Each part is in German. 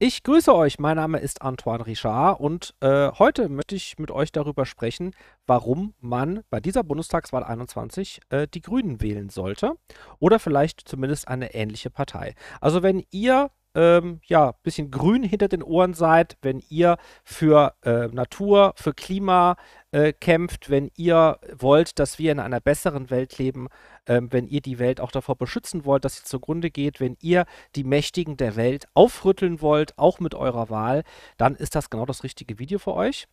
Ich grüße euch, mein Name ist Antoine Richard und äh, heute möchte ich mit euch darüber sprechen, warum man bei dieser Bundestagswahl 21 äh, die Grünen wählen sollte oder vielleicht zumindest eine ähnliche Partei. Also wenn ihr ähm, ja, bisschen grün hinter den Ohren seid, wenn ihr für äh, Natur, für Klima äh, kämpft, wenn ihr wollt, dass wir in einer besseren Welt leben, ähm, wenn ihr die Welt auch davor beschützen wollt, dass sie zugrunde geht, wenn ihr die Mächtigen der Welt aufrütteln wollt, auch mit eurer Wahl, dann ist das genau das richtige Video für euch.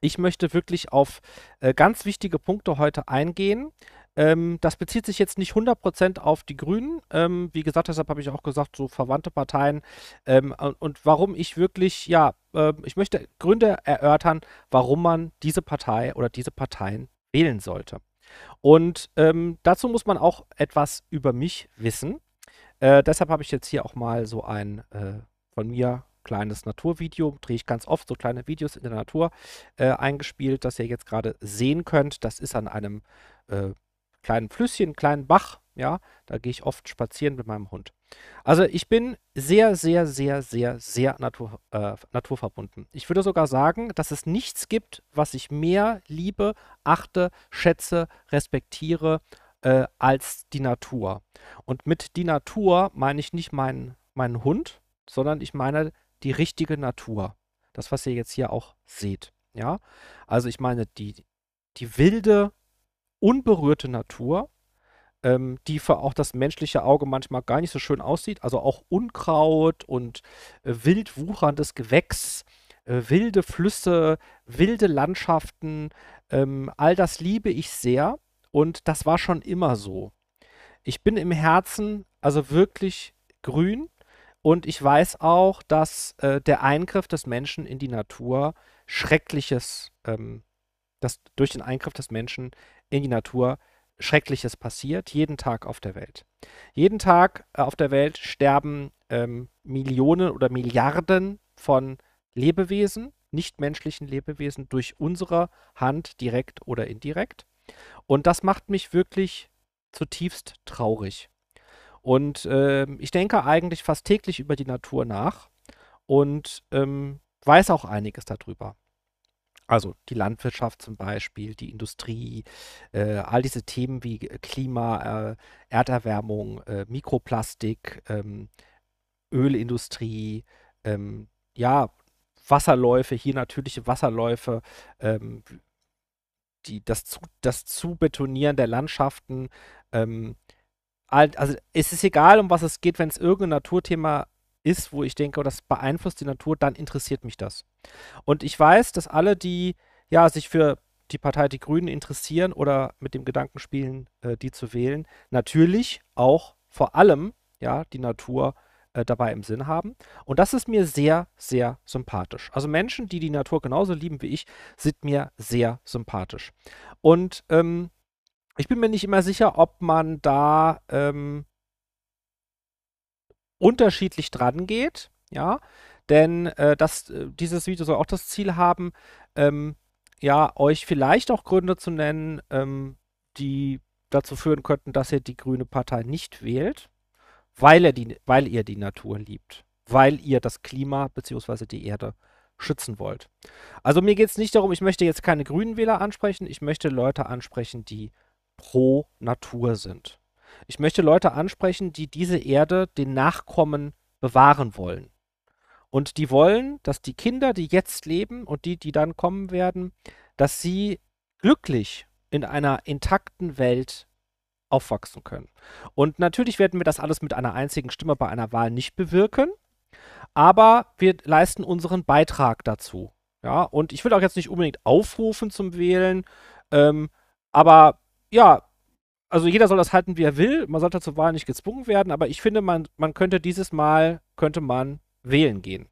Ich möchte wirklich auf äh, ganz wichtige Punkte heute eingehen. Ähm, das bezieht sich jetzt nicht 100% auf die Grünen. Ähm, wie gesagt, deshalb habe ich auch gesagt, so verwandte Parteien. Ähm, und warum ich wirklich, ja, äh, ich möchte Gründe erörtern, warum man diese Partei oder diese Parteien wählen sollte. Und ähm, dazu muss man auch etwas über mich wissen. Äh, deshalb habe ich jetzt hier auch mal so ein äh, von mir kleines Naturvideo, drehe ich ganz oft so kleine Videos in der Natur äh, eingespielt, das ihr jetzt gerade sehen könnt. Das ist an einem äh, kleinen Flüsschen, kleinen Bach, ja, da gehe ich oft spazieren mit meinem Hund. Also ich bin sehr, sehr, sehr, sehr, sehr natur, äh, naturverbunden. Ich würde sogar sagen, dass es nichts gibt, was ich mehr liebe, achte, schätze, respektiere äh, als die Natur. Und mit die Natur meine ich nicht meinen, meinen Hund, sondern ich meine die richtige Natur. Das, was ihr jetzt hier auch seht. Ja, also ich meine die, die wilde, unberührte Natur, ähm, die für auch das menschliche Auge manchmal gar nicht so schön aussieht. Also auch Unkraut und äh, wild wucherndes Gewächs, äh, wilde Flüsse, wilde Landschaften, ähm, all das liebe ich sehr und das war schon immer so. Ich bin im Herzen also wirklich grün und ich weiß auch, dass äh, der Eingriff des Menschen in die Natur Schreckliches, ähm, dass durch den Eingriff des Menschen in die Natur Schreckliches passiert, jeden Tag auf der Welt. Jeden Tag äh, auf der Welt sterben ähm, Millionen oder Milliarden von Lebewesen, nichtmenschlichen Lebewesen, durch unsere Hand direkt oder indirekt. Und das macht mich wirklich zutiefst traurig. Und äh, ich denke eigentlich fast täglich über die Natur nach und ähm, weiß auch einiges darüber. Also die Landwirtschaft zum Beispiel, die Industrie, äh, all diese Themen wie Klima, äh, Erderwärmung, äh, Mikroplastik, ähm, Ölindustrie, ähm, ja, Wasserläufe, hier natürliche Wasserläufe, ähm, die, das, zu, das Zubetonieren der Landschaften. Ähm, also es ist egal, um was es geht, wenn es irgendein Naturthema ist, wo ich denke, oh, das beeinflusst die Natur, dann interessiert mich das. Und ich weiß, dass alle, die ja sich für die Partei Die Grünen interessieren oder mit dem Gedanken spielen, äh, die zu wählen, natürlich auch vor allem ja die Natur äh, dabei im Sinn haben. Und das ist mir sehr, sehr sympathisch. Also Menschen, die die Natur genauso lieben wie ich, sind mir sehr sympathisch. Und ähm, ich bin mir nicht immer sicher, ob man da ähm, unterschiedlich dran geht, ja, denn äh, das, äh, dieses Video soll auch das Ziel haben, ähm, ja, euch vielleicht auch Gründe zu nennen, ähm, die dazu führen könnten, dass ihr die Grüne Partei nicht wählt, weil, er die, weil ihr die Natur liebt, weil ihr das Klima bzw. die Erde schützen wollt. Also mir geht es nicht darum, ich möchte jetzt keine grünen Wähler ansprechen, ich möchte Leute ansprechen, die pro Natur sind. Ich möchte Leute ansprechen, die diese Erde den Nachkommen bewahren wollen. Und die wollen, dass die Kinder, die jetzt leben und die, die dann kommen werden, dass sie glücklich in einer intakten Welt aufwachsen können. Und natürlich werden wir das alles mit einer einzigen Stimme bei einer Wahl nicht bewirken, aber wir leisten unseren Beitrag dazu. Ja, und ich will auch jetzt nicht unbedingt aufrufen zum Wählen, ähm, aber ja, also jeder soll das halten, wie er will. Man sollte zur Wahl nicht gezwungen werden, aber ich finde, man, man könnte dieses Mal, könnte man wählen gehen.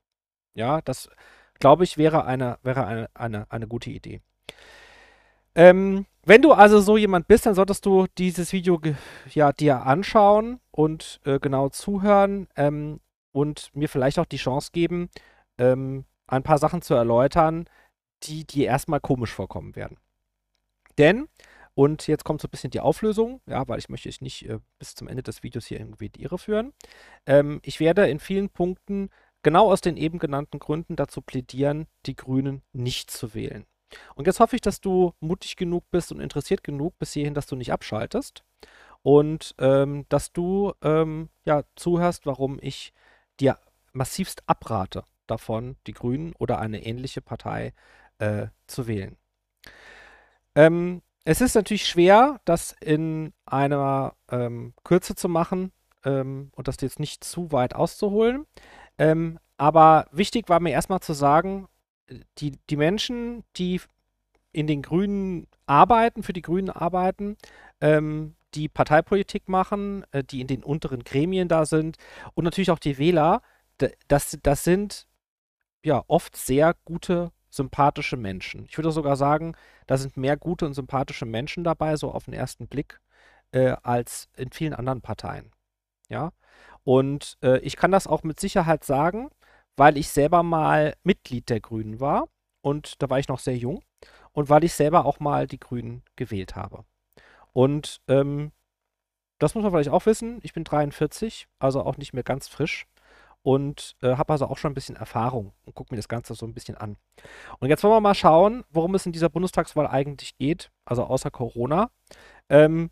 Ja, das, glaube ich, wäre eine, wäre eine, eine, eine gute Idee. Ähm, wenn du also so jemand bist, dann solltest du dieses Video ja, dir anschauen und äh, genau zuhören ähm, und mir vielleicht auch die Chance geben, ähm, ein paar Sachen zu erläutern, die dir erstmal komisch vorkommen werden. Denn und jetzt kommt so ein bisschen die Auflösung, ja, weil ich möchte euch nicht äh, bis zum Ende des Videos hier irgendwie die Irre führen. Ähm, ich werde in vielen Punkten genau aus den eben genannten Gründen dazu plädieren, die Grünen nicht zu wählen. Und jetzt hoffe ich, dass du mutig genug bist und interessiert genug bis hierhin, dass du nicht abschaltest und ähm, dass du ähm, ja zuhörst, warum ich dir massivst abrate davon, die Grünen oder eine ähnliche Partei äh, zu wählen. Ähm, es ist natürlich schwer, das in einer ähm, Kürze zu machen ähm, und das jetzt nicht zu weit auszuholen. Ähm, aber wichtig war mir erstmal zu sagen, die, die Menschen, die in den Grünen arbeiten, für die Grünen arbeiten, ähm, die Parteipolitik machen, äh, die in den unteren Gremien da sind und natürlich auch die Wähler, das, das sind ja oft sehr gute, sympathische Menschen. Ich würde sogar sagen, da sind mehr gute und sympathische Menschen dabei, so auf den ersten Blick, äh, als in vielen anderen Parteien. Ja. Und äh, ich kann das auch mit Sicherheit sagen, weil ich selber mal Mitglied der Grünen war und da war ich noch sehr jung und weil ich selber auch mal die Grünen gewählt habe. Und ähm, das muss man vielleicht auch wissen. Ich bin 43, also auch nicht mehr ganz frisch und äh, habe also auch schon ein bisschen Erfahrung und gucke mir das Ganze so ein bisschen an. Und jetzt wollen wir mal schauen, worum es in dieser Bundestagswahl eigentlich geht, also außer Corona. Ähm,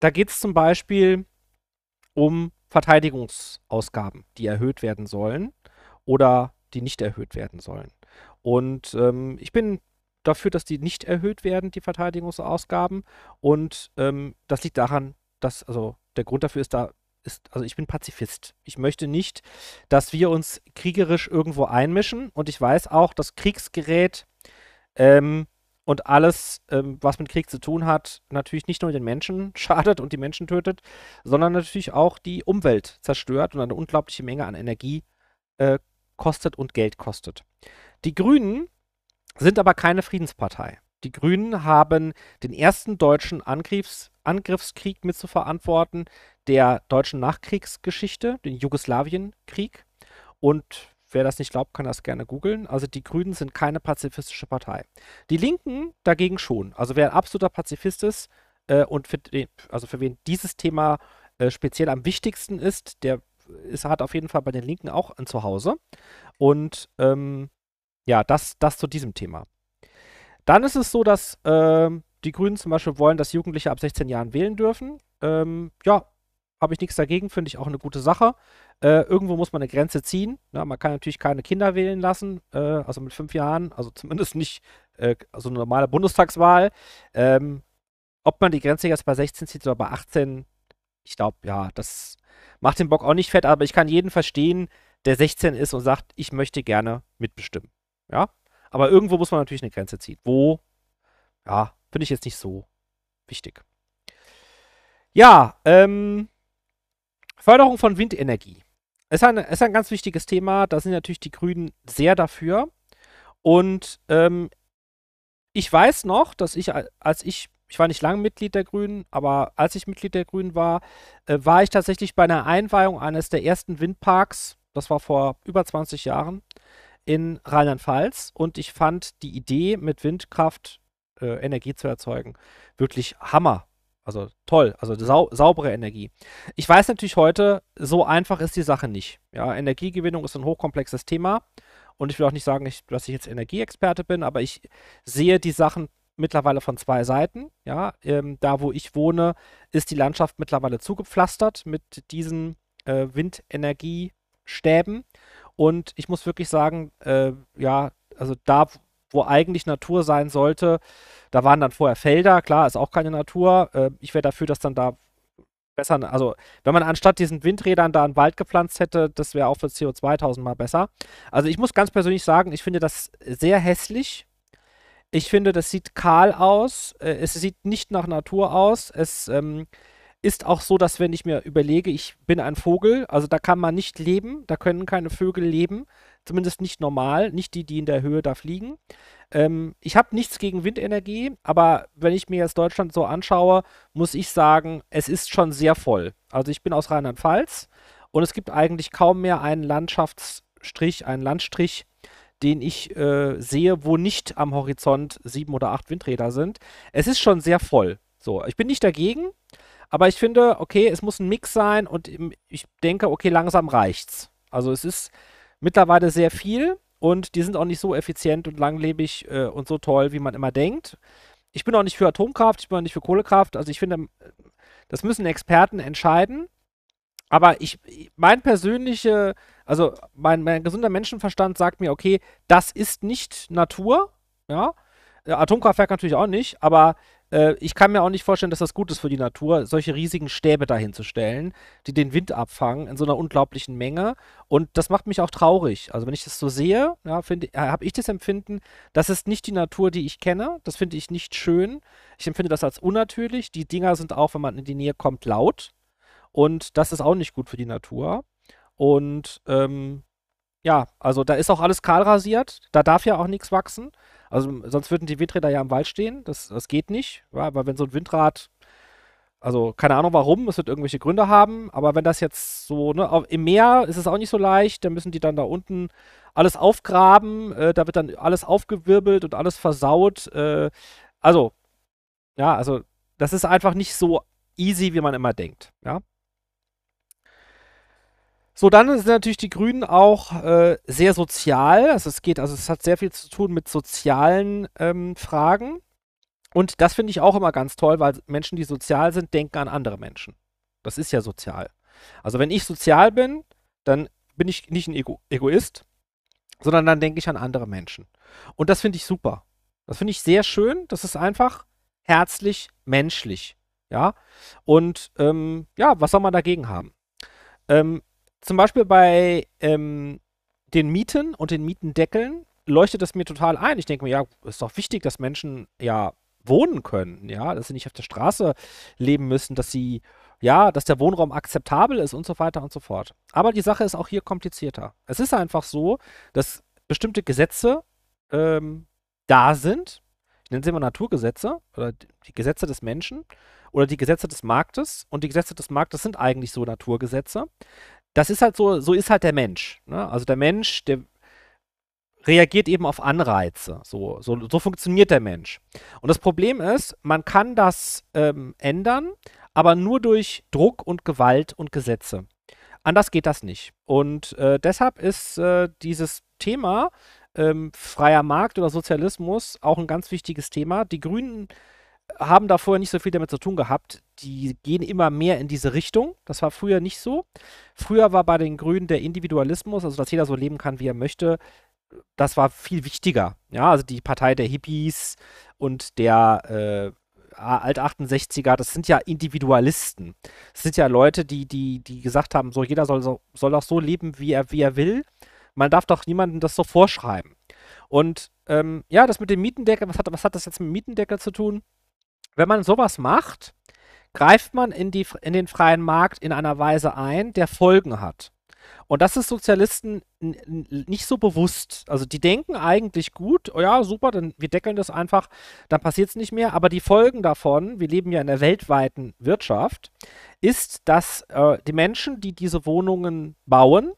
da geht es zum Beispiel um Verteidigungsausgaben, die erhöht werden sollen oder die nicht erhöht werden sollen. Und ähm, ich bin dafür, dass die nicht erhöht werden, die Verteidigungsausgaben. Und ähm, das liegt daran, dass, also der Grund dafür ist da, ist, also ich bin Pazifist. Ich möchte nicht, dass wir uns kriegerisch irgendwo einmischen. Und ich weiß auch, dass Kriegsgerät ähm, und alles, ähm, was mit Krieg zu tun hat, natürlich nicht nur den Menschen schadet und die Menschen tötet, sondern natürlich auch die Umwelt zerstört und eine unglaubliche Menge an Energie äh, kostet und Geld kostet. Die Grünen sind aber keine Friedenspartei. Die Grünen haben den ersten deutschen Angriffs Angriffskrieg mitzuverantworten, der deutschen Nachkriegsgeschichte, den Jugoslawienkrieg. Und wer das nicht glaubt, kann das gerne googeln. Also die Grünen sind keine pazifistische Partei. Die Linken dagegen schon. Also wer ein absoluter Pazifist ist äh, und für, den, also für wen dieses Thema äh, speziell am wichtigsten ist, der ist, hat auf jeden Fall bei den Linken auch ein Zuhause. Und ähm, ja, das, das zu diesem Thema. Dann ist es so, dass ähm, die Grünen zum Beispiel wollen, dass Jugendliche ab 16 Jahren wählen dürfen. Ähm, ja, habe ich nichts dagegen, finde ich auch eine gute Sache. Äh, irgendwo muss man eine Grenze ziehen. Ja, man kann natürlich keine Kinder wählen lassen, äh, also mit fünf Jahren, also zumindest nicht äh, also eine normale Bundestagswahl. Ähm, ob man die Grenze jetzt bei 16 zieht oder bei 18, ich glaube, ja, das macht den Bock auch nicht fett, aber ich kann jeden verstehen, der 16 ist und sagt, ich möchte gerne mitbestimmen. Ja, aber irgendwo muss man natürlich eine Grenze ziehen. Wo? Ja, finde ich jetzt nicht so wichtig. Ja, ähm, Förderung von Windenergie. Ist ein, ist ein ganz wichtiges Thema. Da sind natürlich die Grünen sehr dafür. Und ähm, ich weiß noch, dass ich, als ich, ich war nicht lange Mitglied der Grünen, aber als ich Mitglied der Grünen war, äh, war ich tatsächlich bei einer Einweihung eines der ersten Windparks. Das war vor über 20 Jahren in Rheinland-Pfalz und ich fand die Idee, mit Windkraft äh, Energie zu erzeugen, wirklich Hammer. Also toll, also sau saubere Energie. Ich weiß natürlich heute, so einfach ist die Sache nicht. Ja, Energiegewinnung ist ein hochkomplexes Thema und ich will auch nicht sagen, ich, dass ich jetzt Energieexperte bin, aber ich sehe die Sachen mittlerweile von zwei Seiten. Ja, ähm, da wo ich wohne, ist die Landschaft mittlerweile zugepflastert mit diesen äh, Windenergiestäben und ich muss wirklich sagen, äh, ja, also da, wo eigentlich Natur sein sollte, da waren dann vorher Felder, klar, ist auch keine Natur. Äh, ich wäre dafür, dass dann da besser, also wenn man anstatt diesen Windrädern da einen Wald gepflanzt hätte, das wäre auch für CO2 tausendmal besser. Also ich muss ganz persönlich sagen, ich finde das sehr hässlich. Ich finde, das sieht kahl aus. Äh, es sieht nicht nach Natur aus. Es ähm, ist auch so, dass wenn ich mir überlege, ich bin ein Vogel, also da kann man nicht leben, da können keine Vögel leben, zumindest nicht normal, nicht die, die in der Höhe da fliegen. Ähm, ich habe nichts gegen Windenergie, aber wenn ich mir jetzt Deutschland so anschaue, muss ich sagen, es ist schon sehr voll. Also ich bin aus Rheinland-Pfalz und es gibt eigentlich kaum mehr einen Landschaftsstrich, einen Landstrich, den ich äh, sehe, wo nicht am Horizont sieben oder acht Windräder sind. Es ist schon sehr voll. So, ich bin nicht dagegen, aber ich finde, okay, es muss ein Mix sein und ich denke, okay, langsam reicht's. Also es ist mittlerweile sehr viel und die sind auch nicht so effizient und langlebig äh, und so toll, wie man immer denkt. Ich bin auch nicht für Atomkraft, ich bin auch nicht für Kohlekraft. Also ich finde, das müssen Experten entscheiden. Aber ich, mein persönliche, also mein, mein gesunder Menschenverstand sagt mir, okay, das ist nicht Natur, ja. Atomkraftwerk natürlich auch nicht, aber äh, ich kann mir auch nicht vorstellen, dass das gut ist für die Natur, solche riesigen Stäbe dahinzustellen, die den Wind abfangen in so einer unglaublichen Menge. Und das macht mich auch traurig. Also wenn ich das so sehe, ja, äh, habe ich das Empfinden, das ist nicht die Natur, die ich kenne. Das finde ich nicht schön. Ich empfinde das als unnatürlich. Die Dinger sind auch, wenn man in die Nähe kommt, laut. Und das ist auch nicht gut für die Natur. Und ähm, ja, also da ist auch alles kahl rasiert. Da darf ja auch nichts wachsen. Also sonst würden die Windräder ja im Wald stehen. Das, das geht nicht, ja, weil wenn so ein Windrad, also keine Ahnung warum, es wird irgendwelche Gründe haben, aber wenn das jetzt so, ne, im Meer ist es auch nicht so leicht, dann müssen die dann da unten alles aufgraben, äh, da wird dann alles aufgewirbelt und alles versaut. Äh, also, ja, also das ist einfach nicht so easy, wie man immer denkt, ja. So, dann sind natürlich die Grünen auch äh, sehr sozial. Also es geht, also es hat sehr viel zu tun mit sozialen ähm, Fragen. Und das finde ich auch immer ganz toll, weil Menschen, die sozial sind, denken an andere Menschen. Das ist ja sozial. Also wenn ich sozial bin, dann bin ich nicht ein Ego Egoist, sondern dann denke ich an andere Menschen. Und das finde ich super. Das finde ich sehr schön. Das ist einfach herzlich, menschlich. Ja. Und ähm, ja, was soll man dagegen haben? Ähm, zum Beispiel bei ähm, den Mieten und den Mietendeckeln leuchtet das mir total ein. Ich denke mir, ja, ist doch wichtig, dass Menschen ja wohnen können, ja, dass sie nicht auf der Straße leben müssen, dass sie, ja, dass der Wohnraum akzeptabel ist und so weiter und so fort. Aber die Sache ist auch hier komplizierter. Es ist einfach so, dass bestimmte Gesetze ähm, da sind. Ich nenne sie immer Naturgesetze oder die Gesetze des Menschen oder die Gesetze des Marktes. Und die Gesetze des Marktes sind eigentlich so Naturgesetze das ist halt so, so ist halt der Mensch. Ne? Also der Mensch, der reagiert eben auf Anreize. So, so, so funktioniert der Mensch. Und das Problem ist, man kann das ähm, ändern, aber nur durch Druck und Gewalt und Gesetze. Anders geht das nicht. Und äh, deshalb ist äh, dieses Thema ähm, freier Markt oder Sozialismus auch ein ganz wichtiges Thema. Die Grünen haben da vorher nicht so viel damit zu tun gehabt. Die gehen immer mehr in diese Richtung. Das war früher nicht so. Früher war bei den Grünen der Individualismus, also dass jeder so leben kann, wie er möchte, das war viel wichtiger. Ja, also die Partei der Hippies und der äh, Alt-68er, das sind ja Individualisten. Das sind ja Leute, die, die, die gesagt haben, so jeder soll, so, soll auch so leben, wie er, wie er will. Man darf doch niemandem das so vorschreiben. Und ähm, ja, das mit dem Mietendeckel, was hat, was hat das jetzt mit dem Mietendeckel zu tun? Wenn man sowas macht, greift man in, die, in den freien Markt in einer Weise ein, der Folgen hat. Und das ist Sozialisten nicht so bewusst. Also die denken eigentlich gut, oh ja, super, dann wir deckeln das einfach, dann passiert es nicht mehr. Aber die Folgen davon, wir leben ja in der weltweiten Wirtschaft, ist, dass äh, die Menschen, die diese Wohnungen bauen,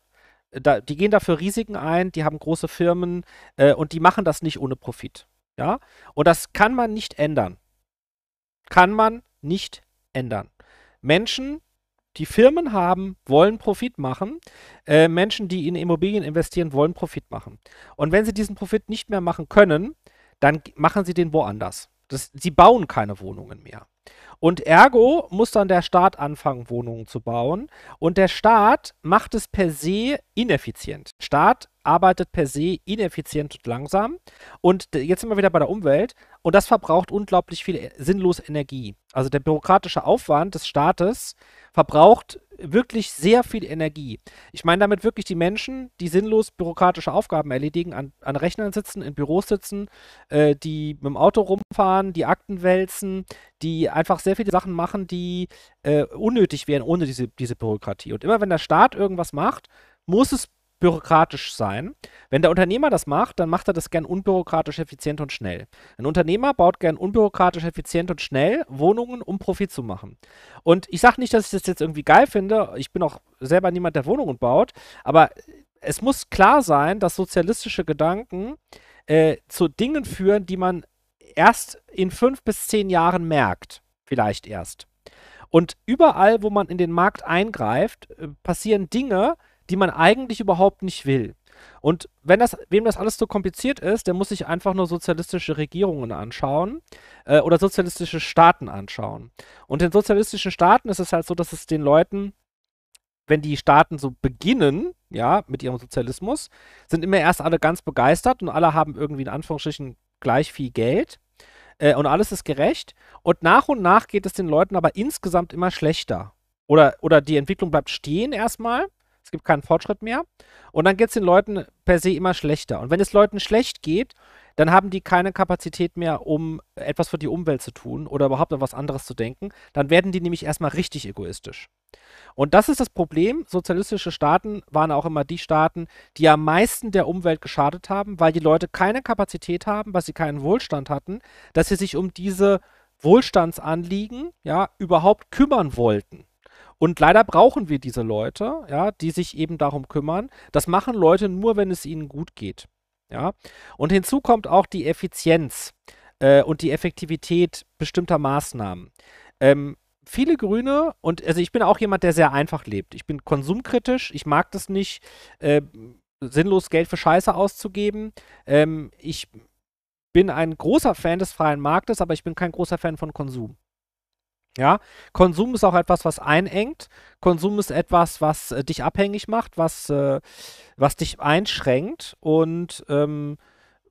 da, die gehen dafür Risiken ein, die haben große Firmen äh, und die machen das nicht ohne Profit. Ja? Und das kann man nicht ändern kann man nicht ändern. Menschen, die Firmen haben, wollen Profit machen. Äh, Menschen, die in Immobilien investieren, wollen Profit machen. Und wenn sie diesen Profit nicht mehr machen können, dann machen sie den woanders. Das, sie bauen keine Wohnungen mehr. Und ergo muss dann der Staat anfangen, Wohnungen zu bauen. Und der Staat macht es per se ineffizient. Staat arbeitet per se ineffizient und langsam. Und jetzt sind wir wieder bei der Umwelt. Und das verbraucht unglaublich viel sinnlose Energie. Also der bürokratische Aufwand des Staates verbraucht wirklich sehr viel Energie. Ich meine damit wirklich die Menschen, die sinnlos bürokratische Aufgaben erledigen, an, an Rechnern sitzen, in Büros sitzen, äh, die mit dem Auto rumfahren, die Akten wälzen, die einfach sehr viele Sachen machen, die äh, unnötig wären ohne diese, diese Bürokratie. Und immer wenn der Staat irgendwas macht, muss es bürokratisch sein. Wenn der Unternehmer das macht, dann macht er das gern unbürokratisch, effizient und schnell. Ein Unternehmer baut gern unbürokratisch, effizient und schnell Wohnungen, um Profit zu machen. Und ich sage nicht, dass ich das jetzt irgendwie geil finde. Ich bin auch selber niemand, der Wohnungen baut. Aber es muss klar sein, dass sozialistische Gedanken äh, zu Dingen führen, die man erst in fünf bis zehn Jahren merkt. Vielleicht erst. Und überall, wo man in den Markt eingreift, äh, passieren Dinge, die man eigentlich überhaupt nicht will. Und wenn das, wem das alles zu kompliziert ist, der muss sich einfach nur sozialistische Regierungen anschauen äh, oder sozialistische Staaten anschauen. Und in sozialistischen Staaten ist es halt so, dass es den Leuten, wenn die Staaten so beginnen, ja, mit ihrem Sozialismus, sind immer erst alle ganz begeistert und alle haben irgendwie in Anführungsstrichen gleich viel Geld äh, und alles ist gerecht. Und nach und nach geht es den Leuten aber insgesamt immer schlechter. Oder, oder die Entwicklung bleibt stehen erstmal. Es gibt keinen Fortschritt mehr. Und dann geht es den Leuten per se immer schlechter. Und wenn es Leuten schlecht geht, dann haben die keine Kapazität mehr, um etwas für die Umwelt zu tun oder überhaupt an was anderes zu denken. Dann werden die nämlich erstmal richtig egoistisch. Und das ist das Problem. Sozialistische Staaten waren auch immer die Staaten, die am meisten der Umwelt geschadet haben, weil die Leute keine Kapazität haben, weil sie keinen Wohlstand hatten, dass sie sich um diese Wohlstandsanliegen ja überhaupt kümmern wollten. Und leider brauchen wir diese Leute, ja, die sich eben darum kümmern. Das machen Leute nur, wenn es ihnen gut geht. Ja. Und hinzu kommt auch die Effizienz äh, und die Effektivität bestimmter Maßnahmen. Ähm, viele Grüne und also ich bin auch jemand, der sehr einfach lebt. Ich bin konsumkritisch, ich mag das nicht, äh, sinnlos Geld für Scheiße auszugeben. Ähm, ich bin ein großer Fan des freien Marktes, aber ich bin kein großer Fan von Konsum. Ja, Konsum ist auch etwas, was einengt. Konsum ist etwas, was äh, dich abhängig macht, was, äh, was dich einschränkt. Und ähm,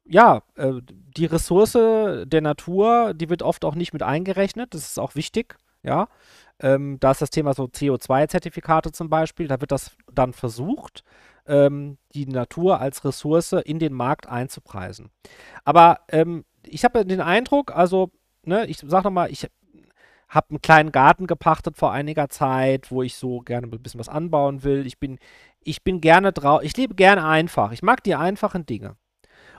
ja, äh, die Ressource der Natur, die wird oft auch nicht mit eingerechnet. Das ist auch wichtig. Ja, ähm, da ist das Thema so CO2-Zertifikate zum Beispiel. Da wird das dann versucht, ähm, die Natur als Ressource in den Markt einzupreisen. Aber ähm, ich habe den Eindruck, also, ne, ich sag nochmal, ich habe einen kleinen Garten gepachtet vor einiger Zeit, wo ich so gerne ein bisschen was anbauen will. Ich bin, ich bin gerne drauf, ich lebe gerne einfach. Ich mag die einfachen Dinge.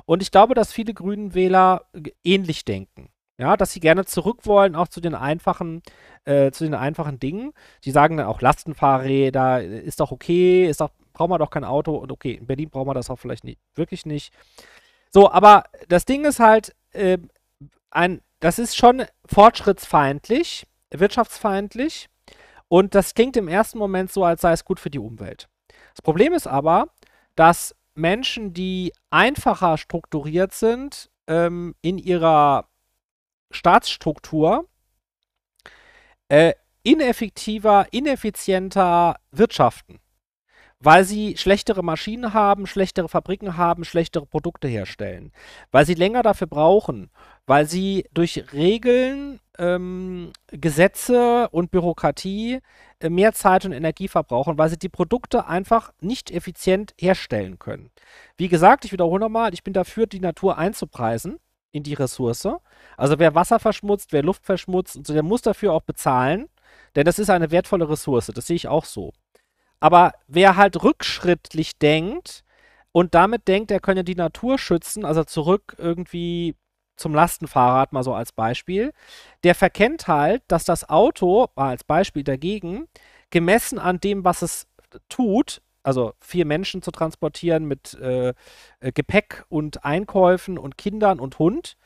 Und ich glaube, dass viele Grünen Wähler ähnlich denken. Ja, dass sie gerne zurück wollen, auch zu den einfachen, äh, zu den einfachen Dingen. Sie sagen dann auch Lastenfahrräder, ist doch okay, ist doch, braucht man doch kein Auto. Und okay, in Berlin braucht man das auch vielleicht nicht, wirklich nicht. So, aber das Ding ist halt, äh, ein, das ist schon fortschrittsfeindlich, wirtschaftsfeindlich und das klingt im ersten Moment so, als sei es gut für die Umwelt. Das Problem ist aber, dass Menschen, die einfacher strukturiert sind, ähm, in ihrer Staatsstruktur äh, ineffektiver, ineffizienter wirtschaften weil sie schlechtere Maschinen haben, schlechtere Fabriken haben, schlechtere Produkte herstellen, weil sie länger dafür brauchen, weil sie durch Regeln, ähm, Gesetze und Bürokratie äh, mehr Zeit und Energie verbrauchen, weil sie die Produkte einfach nicht effizient herstellen können. Wie gesagt, ich wiederhole nochmal, ich bin dafür, die Natur einzupreisen in die Ressource. Also wer Wasser verschmutzt, wer Luft verschmutzt, der muss dafür auch bezahlen, denn das ist eine wertvolle Ressource, das sehe ich auch so. Aber wer halt rückschrittlich denkt und damit denkt, er könne die Natur schützen, also zurück irgendwie zum Lastenfahrrad mal so als Beispiel, der verkennt halt, dass das Auto, mal als Beispiel dagegen, gemessen an dem, was es tut, also vier Menschen zu transportieren mit äh, äh Gepäck und Einkäufen und Kindern und Hund,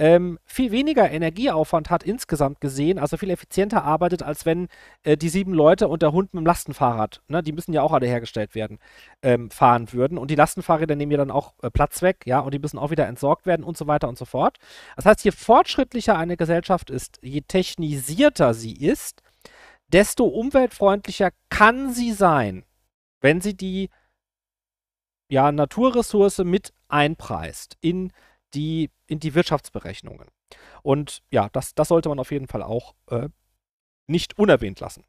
ähm, viel weniger Energieaufwand hat insgesamt gesehen, also viel effizienter arbeitet, als wenn äh, die sieben Leute und der Hund mit dem Lastenfahrrad, ne, die müssen ja auch alle hergestellt werden, ähm, fahren würden. Und die Lastenfahrräder nehmen ja dann auch äh, Platz weg, ja, und die müssen auch wieder entsorgt werden und so weiter und so fort. Das heißt, je fortschrittlicher eine Gesellschaft ist, je technisierter sie ist, desto umweltfreundlicher kann sie sein, wenn sie die ja, Naturressource mit einpreist in die, in die Wirtschaftsberechnungen. Und ja, das, das sollte man auf jeden Fall auch äh, nicht unerwähnt lassen.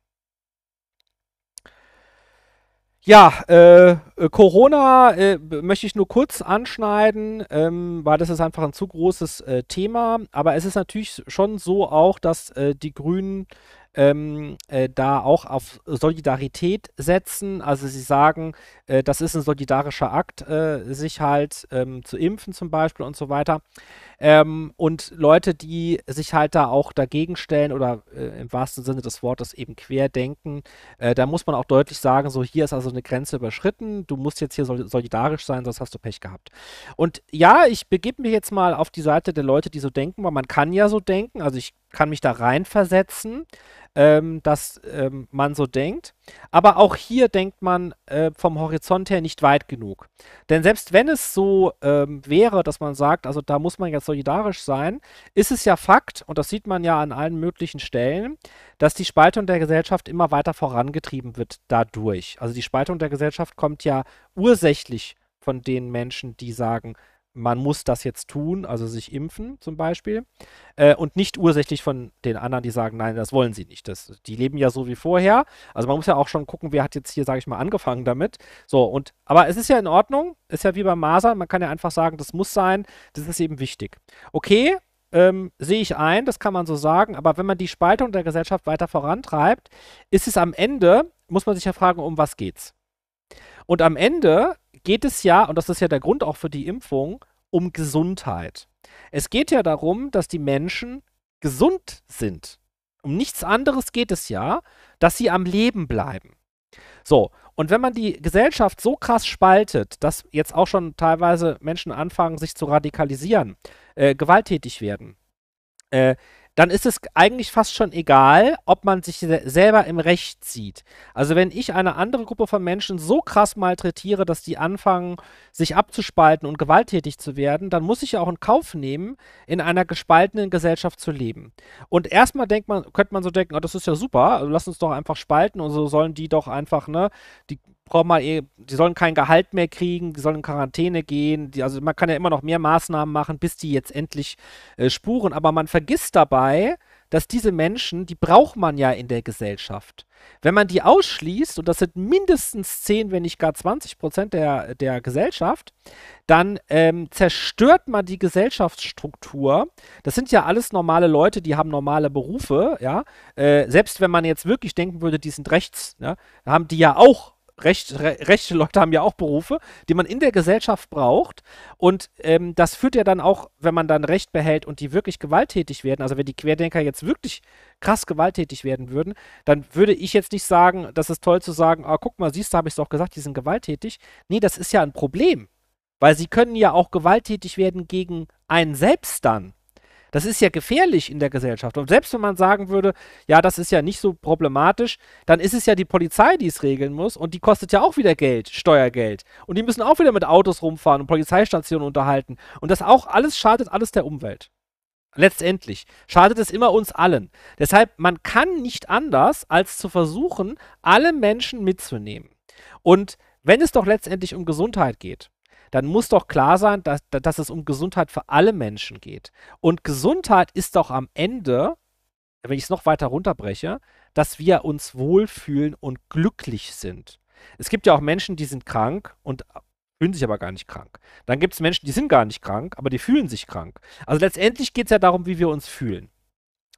Ja, äh, Corona äh, möchte ich nur kurz anschneiden, ähm, weil das ist einfach ein zu großes äh, Thema. Aber es ist natürlich schon so auch, dass äh, die Grünen ähm, äh, da auch auf Solidarität setzen. Also sie sagen, äh, das ist ein solidarischer Akt, äh, sich halt ähm, zu impfen zum Beispiel und so weiter. Ähm, und Leute, die sich halt da auch dagegen stellen oder äh, im wahrsten Sinne des Wortes eben querdenken, äh, da muss man auch deutlich sagen, so hier ist also eine Grenze überschritten, du musst jetzt hier solidarisch sein, sonst hast du Pech gehabt. Und ja, ich begebe mich jetzt mal auf die Seite der Leute, die so denken, weil man kann ja so denken, also ich kann mich da reinversetzen. ähm, dass ähm, man so denkt. Aber auch hier denkt man äh, vom Horizont her nicht weit genug. Denn selbst wenn es so ähm, wäre, dass man sagt, also da muss man jetzt solidarisch sein, ist es ja Fakt, und das sieht man ja an allen möglichen Stellen, dass die Spaltung der Gesellschaft immer weiter vorangetrieben wird dadurch. Also die Spaltung der Gesellschaft kommt ja ursächlich von den Menschen, die sagen, man muss das jetzt tun, also sich impfen zum Beispiel, äh, und nicht ursächlich von den anderen, die sagen, nein, das wollen sie nicht. Das, die leben ja so wie vorher. Also man muss ja auch schon gucken, wer hat jetzt hier, sage ich mal, angefangen damit. So, und, aber es ist ja in Ordnung, ist ja wie beim Masern, man kann ja einfach sagen, das muss sein, das ist eben wichtig. Okay, ähm, sehe ich ein, das kann man so sagen, aber wenn man die Spaltung der Gesellschaft weiter vorantreibt, ist es am Ende, muss man sich ja fragen, um was geht's? Und am Ende geht es ja, und das ist ja der Grund auch für die Impfung, um Gesundheit. Es geht ja darum, dass die Menschen gesund sind. Um nichts anderes geht es ja, dass sie am Leben bleiben. So, und wenn man die Gesellschaft so krass spaltet, dass jetzt auch schon teilweise Menschen anfangen, sich zu radikalisieren, äh, gewalttätig werden, äh, dann ist es eigentlich fast schon egal, ob man sich selber im Recht sieht. Also wenn ich eine andere Gruppe von Menschen so krass malträtiere, dass die anfangen, sich abzuspalten und gewalttätig zu werden, dann muss ich ja auch in Kauf nehmen, in einer gespaltenen Gesellschaft zu leben. Und erstmal denkt man, könnte man so denken, oh, das ist ja super, also lass uns doch einfach spalten und so sollen die doch einfach, ne, die braucht man eh, die sollen kein Gehalt mehr kriegen, die sollen in Quarantäne gehen. Die, also man kann ja immer noch mehr Maßnahmen machen, bis die jetzt endlich äh, spuren. Aber man vergisst dabei, dass diese Menschen, die braucht man ja in der Gesellschaft. Wenn man die ausschließt, und das sind mindestens 10, wenn nicht gar 20 Prozent der, der Gesellschaft, dann ähm, zerstört man die Gesellschaftsstruktur. Das sind ja alles normale Leute, die haben normale Berufe, ja. Äh, selbst wenn man jetzt wirklich denken würde, die sind rechts, ja, haben die ja auch recht, re, rechte Leute haben ja auch Berufe, die man in der Gesellschaft braucht. Und ähm, das führt ja dann auch, wenn man dann Recht behält und die wirklich gewalttätig werden, also wenn die Querdenker jetzt wirklich krass gewalttätig werden würden, dann würde ich jetzt nicht sagen, das ist toll zu sagen, ah, guck mal, siehst du, habe ich es doch gesagt, die sind gewalttätig. Nee, das ist ja ein Problem. Weil sie können ja auch gewalttätig werden gegen einen selbst dann. Das ist ja gefährlich in der Gesellschaft. Und selbst wenn man sagen würde, ja, das ist ja nicht so problematisch, dann ist es ja die Polizei, die es regeln muss. Und die kostet ja auch wieder Geld, Steuergeld. Und die müssen auch wieder mit Autos rumfahren und Polizeistationen unterhalten. Und das auch alles schadet alles der Umwelt. Letztendlich schadet es immer uns allen. Deshalb, man kann nicht anders, als zu versuchen, alle Menschen mitzunehmen. Und wenn es doch letztendlich um Gesundheit geht, dann muss doch klar sein, dass, dass es um Gesundheit für alle Menschen geht. Und Gesundheit ist doch am Ende, wenn ich es noch weiter runterbreche, dass wir uns wohlfühlen und glücklich sind. Es gibt ja auch Menschen, die sind krank und fühlen sich aber gar nicht krank. Dann gibt es Menschen, die sind gar nicht krank, aber die fühlen sich krank. Also letztendlich geht es ja darum, wie wir uns fühlen.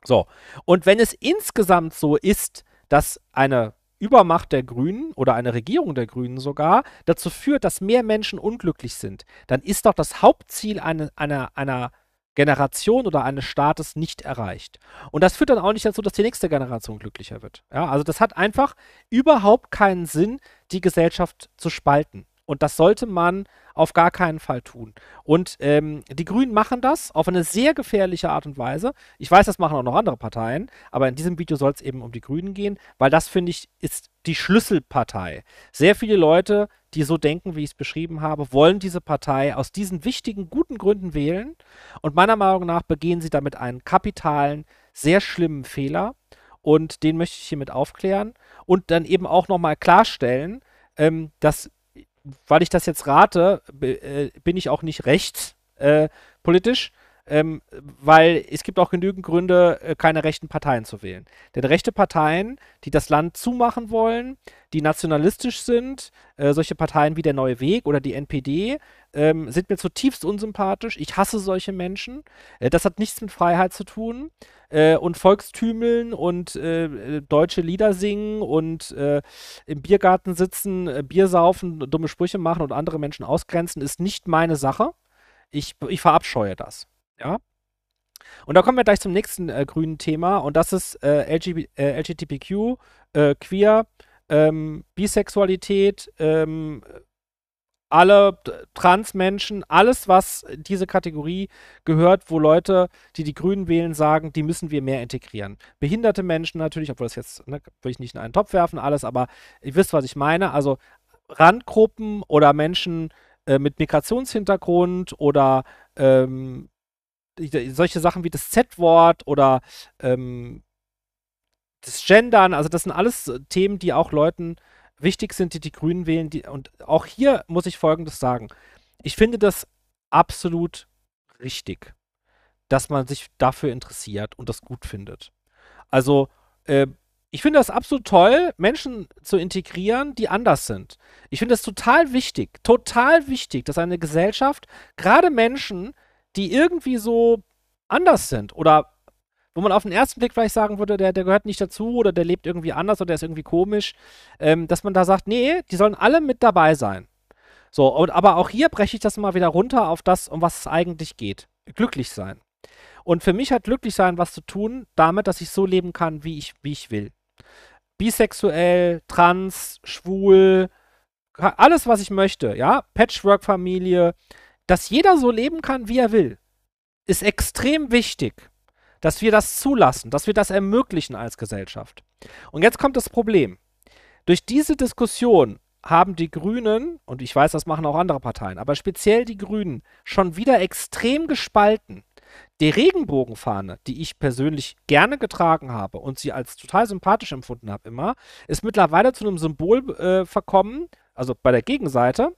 So, und wenn es insgesamt so ist, dass eine Übermacht der Grünen oder eine Regierung der Grünen sogar dazu führt, dass mehr Menschen unglücklich sind, dann ist doch das Hauptziel eine, einer, einer Generation oder eines Staates nicht erreicht. Und das führt dann auch nicht dazu, dass die nächste Generation glücklicher wird. Ja, also das hat einfach überhaupt keinen Sinn, die Gesellschaft zu spalten. Und das sollte man auf gar keinen Fall tun. Und ähm, die Grünen machen das auf eine sehr gefährliche Art und Weise. Ich weiß, das machen auch noch andere Parteien, aber in diesem Video soll es eben um die Grünen gehen, weil das, finde ich, ist die Schlüsselpartei. Sehr viele Leute, die so denken, wie ich es beschrieben habe, wollen diese Partei aus diesen wichtigen, guten Gründen wählen. Und meiner Meinung nach begehen sie damit einen kapitalen, sehr schlimmen Fehler. Und den möchte ich hiermit aufklären und dann eben auch nochmal klarstellen, ähm, dass weil ich das jetzt rate, äh, bin ich auch nicht rechtspolitisch, äh, ähm, weil es gibt auch genügend Gründe, äh, keine rechten Parteien zu wählen. Denn rechte Parteien, die das Land zumachen wollen, die nationalistisch sind, äh, solche Parteien wie der Neue Weg oder die NPD, ähm, sind mir zutiefst unsympathisch. Ich hasse solche Menschen. Äh, das hat nichts mit Freiheit zu tun. Äh, und Volkstümeln und äh, deutsche Lieder singen und äh, im Biergarten sitzen, Bier saufen, dumme Sprüche machen und andere Menschen ausgrenzen, ist nicht meine Sache. Ich, ich verabscheue das. Ja. Und da kommen wir gleich zum nächsten äh, grünen Thema und das ist LGB, LGBTQ, Queer, ähm, Bisexualität, ähm, alle Transmenschen, alles, was diese Kategorie gehört, wo Leute, die die Grünen wählen, sagen, die müssen wir mehr integrieren. Behinderte Menschen natürlich, obwohl das jetzt, ne, will ich nicht in einen Topf werfen, alles, aber ihr wisst, was ich meine. Also Randgruppen oder Menschen äh, mit Migrationshintergrund oder ähm, solche Sachen wie das Z-Wort oder ähm, das Gendern, also das sind alles Themen, die auch Leuten wichtig sind, die die Grünen wählen. Die, und auch hier muss ich Folgendes sagen. Ich finde das absolut richtig, dass man sich dafür interessiert und das gut findet. Also, äh, ich finde das absolut toll, Menschen zu integrieren, die anders sind. Ich finde das total wichtig, total wichtig, dass eine Gesellschaft, gerade Menschen, die irgendwie so anders sind oder wo man auf den ersten Blick vielleicht sagen würde, der, der gehört nicht dazu oder der lebt irgendwie anders oder der ist irgendwie komisch, ähm, dass man da sagt, nee, die sollen alle mit dabei sein. So, und, aber auch hier breche ich das mal wieder runter auf das, um was es eigentlich geht. Glücklich sein. Und für mich hat glücklich sein was zu tun damit, dass ich so leben kann, wie ich, wie ich will. Bisexuell, trans, schwul, alles, was ich möchte, ja, Patchwork-Familie, dass jeder so leben kann, wie er will, ist extrem wichtig dass wir das zulassen, dass wir das ermöglichen als Gesellschaft. Und jetzt kommt das Problem. Durch diese Diskussion haben die Grünen, und ich weiß, das machen auch andere Parteien, aber speziell die Grünen, schon wieder extrem gespalten. Die Regenbogenfahne, die ich persönlich gerne getragen habe und sie als total sympathisch empfunden habe immer, ist mittlerweile zu einem Symbol äh, verkommen, also bei der Gegenseite,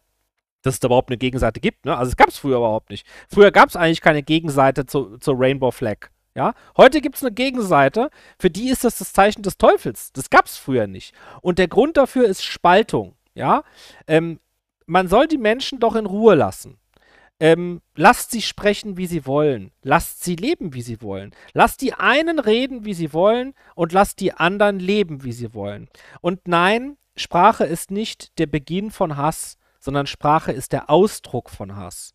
dass es da überhaupt eine Gegenseite gibt. Ne? Also es gab es früher überhaupt nicht. Früher gab es eigentlich keine Gegenseite zu, zur Rainbow Flag. Ja, heute gibt es eine Gegenseite, für die ist das das Zeichen des Teufels. Das gab es früher nicht. Und der Grund dafür ist Spaltung. Ja, ähm, man soll die Menschen doch in Ruhe lassen. Ähm, lasst sie sprechen, wie sie wollen. Lasst sie leben, wie sie wollen. Lasst die einen reden, wie sie wollen, und lasst die anderen leben, wie sie wollen. Und nein, Sprache ist nicht der Beginn von Hass, sondern Sprache ist der Ausdruck von Hass.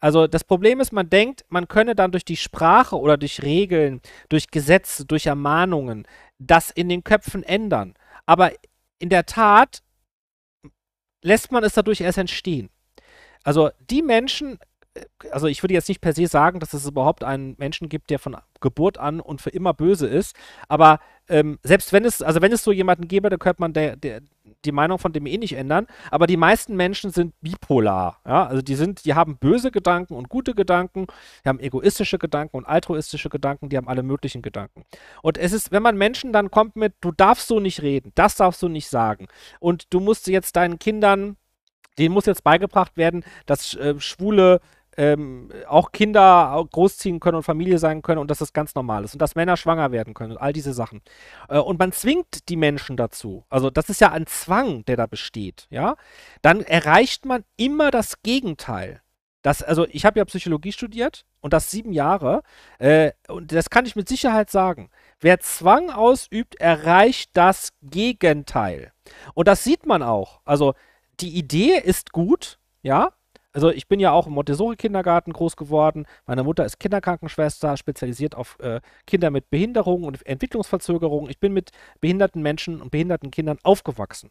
Also das Problem ist, man denkt, man könne dann durch die Sprache oder durch Regeln, durch Gesetze, durch Ermahnungen das in den Köpfen ändern. Aber in der Tat lässt man es dadurch erst entstehen. Also die Menschen, äh, also ich würde jetzt nicht per se sagen, dass es überhaupt einen Menschen gibt, der von Geburt an und für immer böse ist, aber ähm, selbst wenn es, also wenn es so jemanden gäbe, dann könnte man der, der, die Meinung von dem eh nicht ändern, aber die meisten Menschen sind bipolar. Ja? Also die sind, die haben böse Gedanken und gute Gedanken, die haben egoistische Gedanken und altruistische Gedanken, die haben alle möglichen Gedanken. Und es ist, wenn man Menschen dann kommt mit, du darfst so nicht reden, das darfst du nicht sagen und du musst jetzt deinen Kindern denen muss jetzt beigebracht werden, dass äh, Schwule ähm, auch Kinder großziehen können und Familie sein können und dass das ganz normal ist und dass Männer schwanger werden können und all diese Sachen. Äh, und man zwingt die Menschen dazu. Also das ist ja ein Zwang, der da besteht, ja. Dann erreicht man immer das Gegenteil. Das, also ich habe ja Psychologie studiert und das sieben Jahre äh, und das kann ich mit Sicherheit sagen. Wer Zwang ausübt, erreicht das Gegenteil. Und das sieht man auch. Also die Idee ist gut, ja, also ich bin ja auch im Montessori-Kindergarten groß geworden. Meine Mutter ist Kinderkrankenschwester, spezialisiert auf äh, Kinder mit Behinderungen und Entwicklungsverzögerungen. Ich bin mit behinderten Menschen und behinderten Kindern aufgewachsen.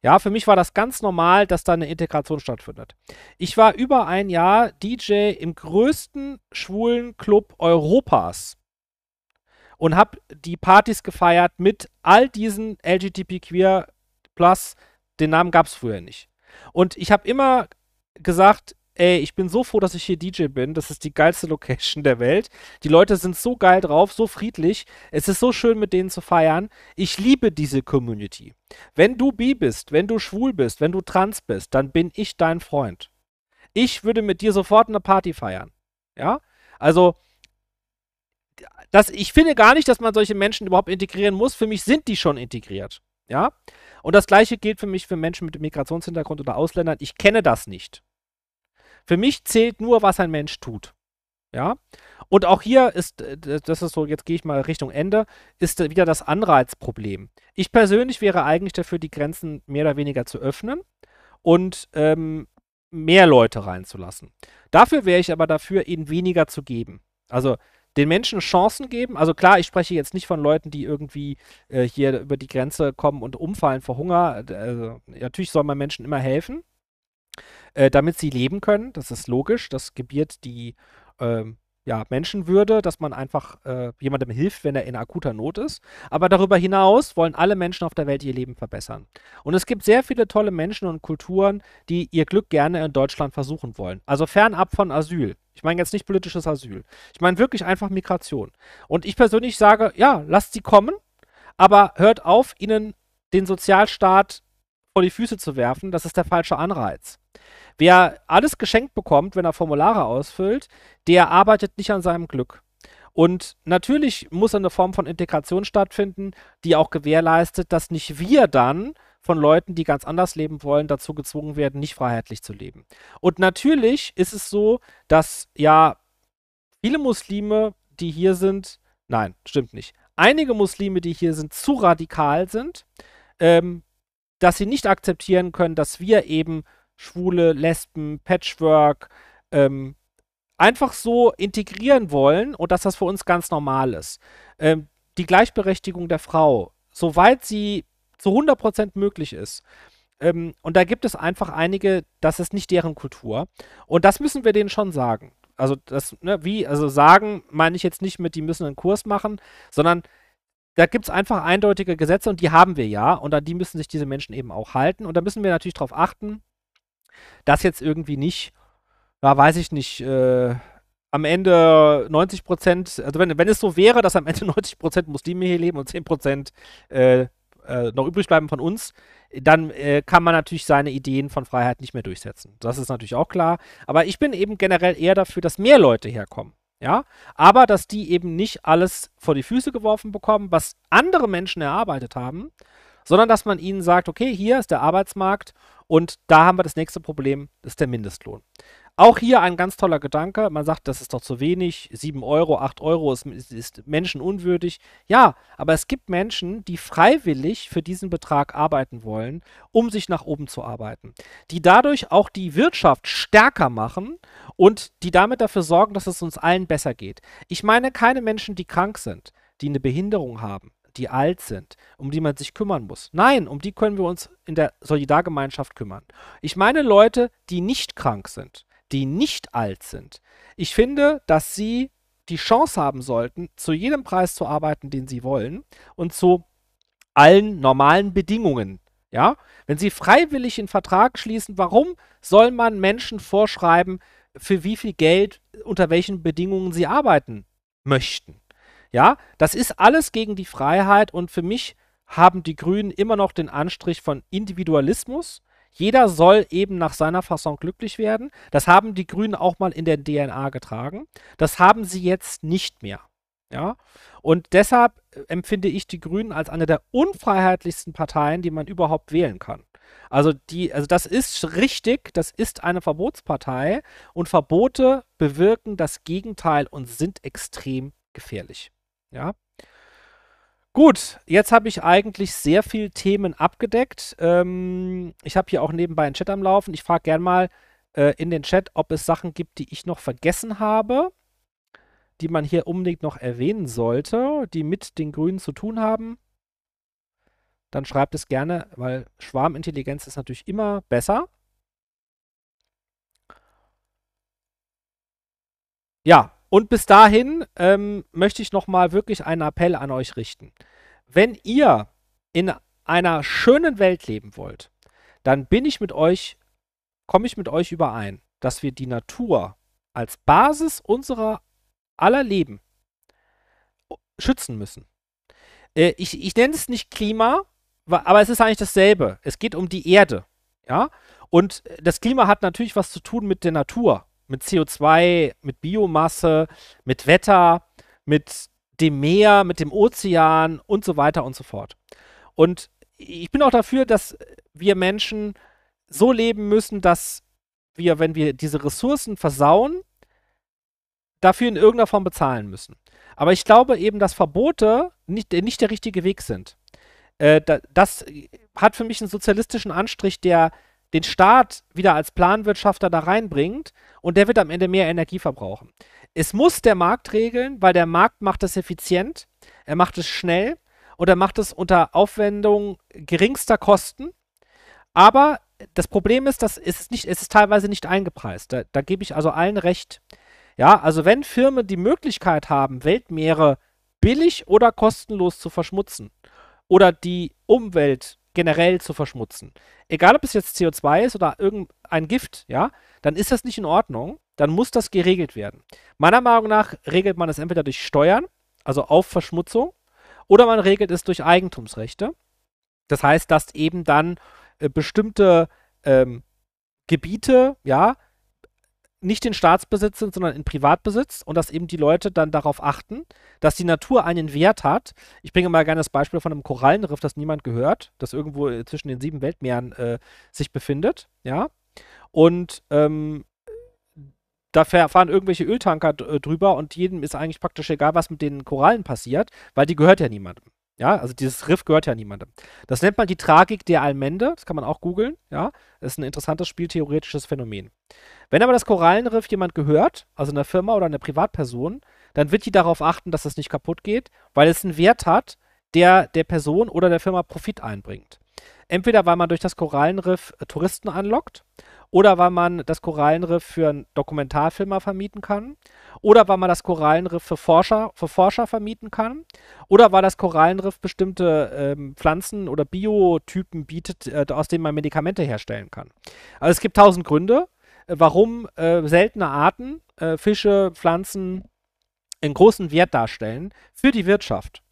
Ja, für mich war das ganz normal, dass da eine Integration stattfindet. Ich war über ein Jahr DJ im größten schwulen Club Europas und habe die Partys gefeiert mit all diesen LGBTQ plus. Den Namen gab es früher nicht. Und ich habe immer gesagt, ey, ich bin so froh, dass ich hier DJ bin. Das ist die geilste Location der Welt. Die Leute sind so geil drauf, so friedlich. Es ist so schön, mit denen zu feiern. Ich liebe diese Community. Wenn du bi bist, wenn du schwul bist, wenn du trans bist, dann bin ich dein Freund. Ich würde mit dir sofort eine Party feiern. Ja? Also, das, ich finde gar nicht, dass man solche Menschen überhaupt integrieren muss. Für mich sind die schon integriert. Ja? Und das gleiche gilt für mich für Menschen mit Migrationshintergrund oder Ausländern. Ich kenne das nicht. Für mich zählt nur, was ein Mensch tut. Ja? Und auch hier ist, äh, das ist so, jetzt gehe ich mal Richtung Ende, ist wieder das Anreizproblem. Ich persönlich wäre eigentlich dafür, die Grenzen mehr oder weniger zu öffnen und ähm, mehr Leute reinzulassen. Dafür wäre ich aber dafür, ihnen weniger zu geben. Also den Menschen Chancen geben. Also klar, ich spreche jetzt nicht von Leuten, die irgendwie äh, hier über die Grenze kommen und umfallen vor Hunger. Also, natürlich soll man Menschen immer helfen. äh, damit sie leben können. Das ist logisch. Das gebiert die ähm, ja, Menschenwürde, dass man einfach äh, jemandem hilft, wenn er in akuter Not ist. Aber darüber hinaus wollen alle Menschen auf der Welt ihr Leben verbessern. Und es gibt sehr viele tolle Menschen und Kulturen, die ihr Glück gerne in Deutschland versuchen wollen. Also fernab von Asyl. Ich meine jetzt nicht politisches Asyl. Ich meine wirklich einfach Migration. Und ich persönlich sage, ja, lasst sie kommen, aber hört auf, ihnen den Sozialstaat vor die Füße zu werfen. Das ist der falsche Anreiz. Wer alles geschenkt bekommt, wenn er Formulare ausfüllt, der arbeitet nicht an seinem Glück. Und natürlich muss eine Form von Integration stattfinden, die auch gewährleistet, dass nicht wir dann von Leuten, die ganz anders leben wollen, dazu gezwungen werden, nicht freiheitlich zu leben. Und natürlich ist es so, dass ja viele Muslime, die hier sind, nein, stimmt nicht. Einige Muslime, die hier sind, zu radikal sind, ähm, dass sie nicht akzeptieren können, dass wir eben Schwule, Lesben, Patchwork, ähm, einfach so integrieren wollen und dass das für uns ganz normal ist. Ähm, die Gleichberechtigung der Frau, soweit sie zu 100% möglich ist. Ähm, und da gibt es einfach einige, das ist nicht deren Kultur. Und das müssen wir denen schon sagen. Also das, ne, wie, also sagen meine ich jetzt nicht mit, die müssen einen Kurs machen, sondern da gibt es einfach eindeutige Gesetze und die haben wir ja und an die müssen sich diese Menschen eben auch halten. Und da müssen wir natürlich darauf achten, dass jetzt irgendwie nicht, ja, weiß ich nicht, äh, am Ende 90 Prozent, also wenn, wenn es so wäre, dass am Ende 90 Prozent Muslime hier leben und 10 Prozent äh, äh, noch übrig bleiben von uns, dann äh, kann man natürlich seine Ideen von Freiheit nicht mehr durchsetzen. Das ist natürlich auch klar. Aber ich bin eben generell eher dafür, dass mehr Leute herkommen. Ja, aber dass die eben nicht alles vor die Füße geworfen bekommen, was andere Menschen erarbeitet haben, sondern dass man ihnen sagt, okay, hier ist der Arbeitsmarkt und da haben wir das nächste Problem, das ist der Mindestlohn. Auch hier ein ganz toller Gedanke. Man sagt, das ist doch zu wenig. 7 Euro, 8 Euro ist, ist menschenunwürdig. Ja, aber es gibt Menschen, die freiwillig für diesen Betrag arbeiten wollen, um sich nach oben zu arbeiten. Die dadurch auch die Wirtschaft stärker machen und die damit dafür sorgen, dass es uns allen besser geht. Ich meine keine Menschen, die krank sind, die eine Behinderung haben die alt sind, um die man sich kümmern muss. Nein, um die können wir uns in der Solidargemeinschaft kümmern. Ich meine Leute, die nicht krank sind, die nicht alt sind. Ich finde, dass sie die Chance haben sollten, zu jedem Preis zu arbeiten, den sie wollen und zu allen normalen Bedingungen. Ja, wenn sie freiwillig einen Vertrag schließen, warum soll man Menschen vorschreiben, für wie viel Geld, unter welchen Bedingungen sie arbeiten möchten? Ja, das ist alles gegen die Freiheit und für mich haben die Grünen immer noch den Anstrich von Individualismus. Jeder soll eben nach seiner Fasson glücklich werden. Das haben die Grünen auch mal in der DNA getragen. Das haben sie jetzt nicht mehr. Ja, und deshalb äh, empfinde ich die Grünen als eine der unfreiheitlichsten Parteien, die man überhaupt wählen kann. Also die, also das ist richtig, das ist eine Verbotspartei und Verbote bewirken das Gegenteil und sind extrem gefährlich. Ja. Gut, jetzt habe ich eigentlich sehr viele Themen abgedeckt. Ähm, ich habe hier auch nebenbei einen Chat am Laufen. Ich frage gern mal äh, in den Chat, ob es Sachen gibt, die ich noch vergessen habe, die man hier unbedingt noch erwähnen sollte, die mit den Grünen zu tun haben. Dann schreibt es gerne, weil Schwarmintelligenz ist natürlich immer besser. Ja, und bis dahin ähm, möchte ich nochmal wirklich einen Appell an euch richten. Wenn ihr in einer schönen Welt leben wollt, dann bin ich mit euch, komme ich mit euch überein, dass wir die Natur als Basis unserer aller Leben schützen müssen. Äh, ich, ich nenne es nicht Klima, aber es ist eigentlich dasselbe. Es geht um die Erde. Ja? Und das Klima hat natürlich was zu tun mit der Natur mit CO2, mit Biomasse, mit Wetter, mit dem Meer, mit dem Ozean und so weiter und so fort. Und ich bin auch dafür, dass wir Menschen so leben müssen, dass wir, wenn wir diese Ressourcen versauen, dafür in irgendeiner Form bezahlen müssen. Aber ich glaube eben, dass Verbote nicht, nicht der richtige Weg sind. Äh, das hat für mich einen sozialistischen Anstrich, der den Staat wieder als Planwirtschafter da reinbringt und der wird am Ende mehr Energie verbrauchen. Es muss der Markt regeln, weil der Markt macht es effizient, er macht es schnell und er macht es unter Aufwendung geringster Kosten. Aber das Problem ist, dass es nicht, es ist teilweise nicht eingepreist. Da, da gebe ich also allen recht. Ja, also wenn Firmen die Möglichkeit haben, Weltmeere billig oder kostenlos zu verschmutzen oder die Umwelt generell zu verschmutzen, egal ob es jetzt CO2 ist oder irgendein Gift, ja, dann ist das nicht in Ordnung. Dann muss das geregelt werden. Meiner Meinung nach regelt man es entweder durch Steuern, also auf Verschmutzung, oder man regelt es durch Eigentumsrechte. Das heißt, dass eben dann äh, bestimmte ähm, Gebiete, ja, nicht in Staatsbesitz sind, sondern in Privatbesitz und dass eben die Leute dann darauf achten, dass die Natur einen Wert hat. Ich bringe mal gerne das Beispiel von einem Korallenriff, das niemand gehört, das irgendwo äh, zwischen den sieben Weltmeeren äh, sich befindet, ja. Und ähm, da fahren irgendwelche Öltanker äh, drüber und jedem ist eigentlich praktisch egal, was mit den Korallen passiert, weil die gehört ja niemandem. Ja, also dieses Riff gehört ja niemandem. Das nennt man die Tragik der Allmende, das kann man auch googeln, ja. Das ist ein interessantes spieltheoretisches Phänomen. Wenn aber das Korallenriff jemand gehört, also eine Firma oder eine Privatperson, dann wird die darauf achten, dass es nicht kaputt geht, weil es einen Wert hat, der der Person oder der Firma Profit einbringt. Entweder weil man durch das Korallenriff äh, Touristen anlockt oder weil man das Korallenriff für einen Dokumentarfilmer vermieten kann, oder weil man das Korallenriff für Forscher, für Forscher vermieten kann, oder weil das Korallenriff bestimmte ähm, Pflanzen oder Biotypen bietet, äh, aus denen man Medikamente herstellen kann. Also es gibt tausend Gründe, äh, warum äh, seltene Arten, äh, Fische, Pflanzen einen großen Wert darstellen für die Wirtschaft.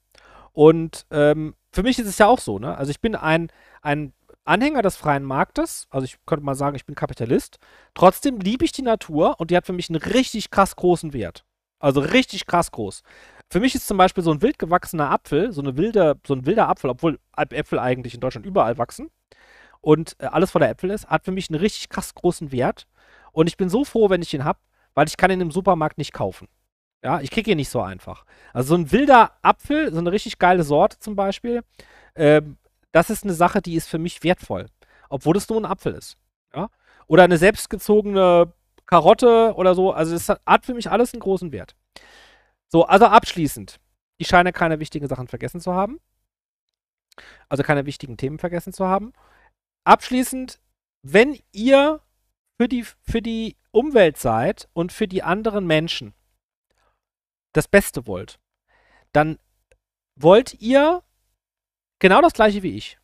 Und ähm, für mich ist es ja auch so, ne? Also ich bin ein, ein Anhänger des freien Marktes, also ich könnte mal sagen, ich bin Kapitalist. Trotzdem liebe ich die Natur und die hat für mich einen richtig krass großen Wert. Also richtig krass groß. Für mich ist zum Beispiel so ein wild gewachsener Apfel, so, eine wilde, so ein wilder Apfel, obwohl Äpfel eigentlich in Deutschland überall wachsen und äh, alles voller Äpfel ist, hat für mich einen richtig krass großen Wert. Und ich bin so froh, wenn ich ihn habe, weil ich kann ihn im Supermarkt nicht kaufen. Ja, ich kriege ihn nicht so einfach. Also so ein wilder Apfel, so eine richtig geile Sorte zum Beispiel, ähm, das ist eine Sache, die ist für mich wertvoll. Obwohl es nur ein Apfel ist. Ja? Oder eine selbstgezogene Karotte oder so. Also es hat für mich alles einen großen Wert. So, also abschließend. Ich scheine keine wichtigen Sachen vergessen zu haben. Also keine wichtigen Themen vergessen zu haben. Abschließend, wenn ihr für die, für die Umwelt seid und für die anderen Menschen das Beste wollt, dann wollt ihr genau das gleiche wie ich.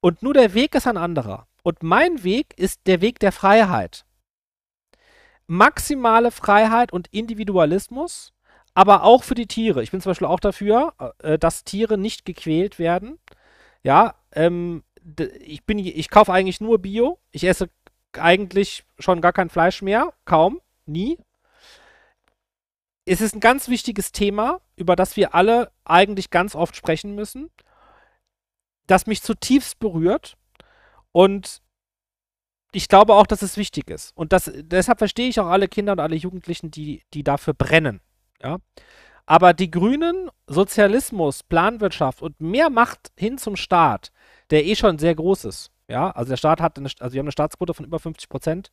Und nur der Weg ist ein anderer. Und mein Weg ist der Weg der Freiheit. Maximale Freiheit und Individualismus, aber auch für die Tiere. Ich bin zum Beispiel auch dafür, äh, dass Tiere nicht gequält werden. Ja, ähm, ich bin, ich kaufe eigentlich nur Bio. Ich esse eigentlich schon gar kein Fleisch mehr, kaum, nie. Es ist ein ganz wichtiges Thema, über das wir alle eigentlich ganz oft sprechen müssen das mich zutiefst berührt und ich glaube auch, dass es wichtig ist. Und das, deshalb verstehe ich auch alle Kinder und alle Jugendlichen, die, die dafür brennen. Ja? Aber die Grünen, Sozialismus, Planwirtschaft und mehr Macht hin zum Staat, der eh schon sehr groß ist. Ja, also der Staat hat, eine, also wir haben eine Staatsquote von über 50 Prozent.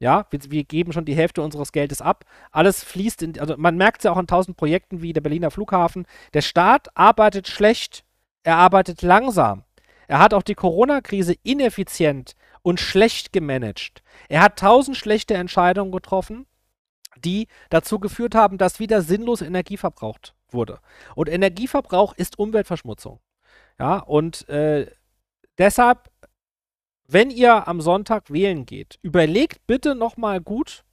Ja, wir, wir, geben schon die Hälfte unseres Geldes ab. Alles fließt in, also man merkt es ja auch an tausend Projekten wie der Berliner Flughafen. Der Staat arbeitet schlecht er arbeitet langsam. Er hat auch die Corona-Krise ineffizient und schlecht gemanagt. Er hat tausend schlechte Entscheidungen getroffen, die dazu geführt haben, dass wieder sinnlos Energie verbraucht wurde. Und Energieverbrauch ist Umweltverschmutzung. Ja, und äh, deshalb, wenn ihr am Sonntag wählen geht, überlegt bitte nochmal gut,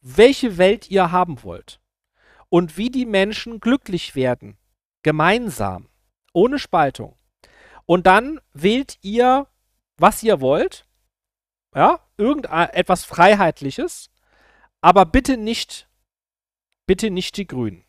welche Welt ihr haben wollt und wie die Menschen glücklich werden, gemeinsam ohne Spaltung. Und dann wählt ihr, was ihr wollt. Ja, irgendetwas Freiheitliches. Aber bitte nicht, bitte nicht die Grünen.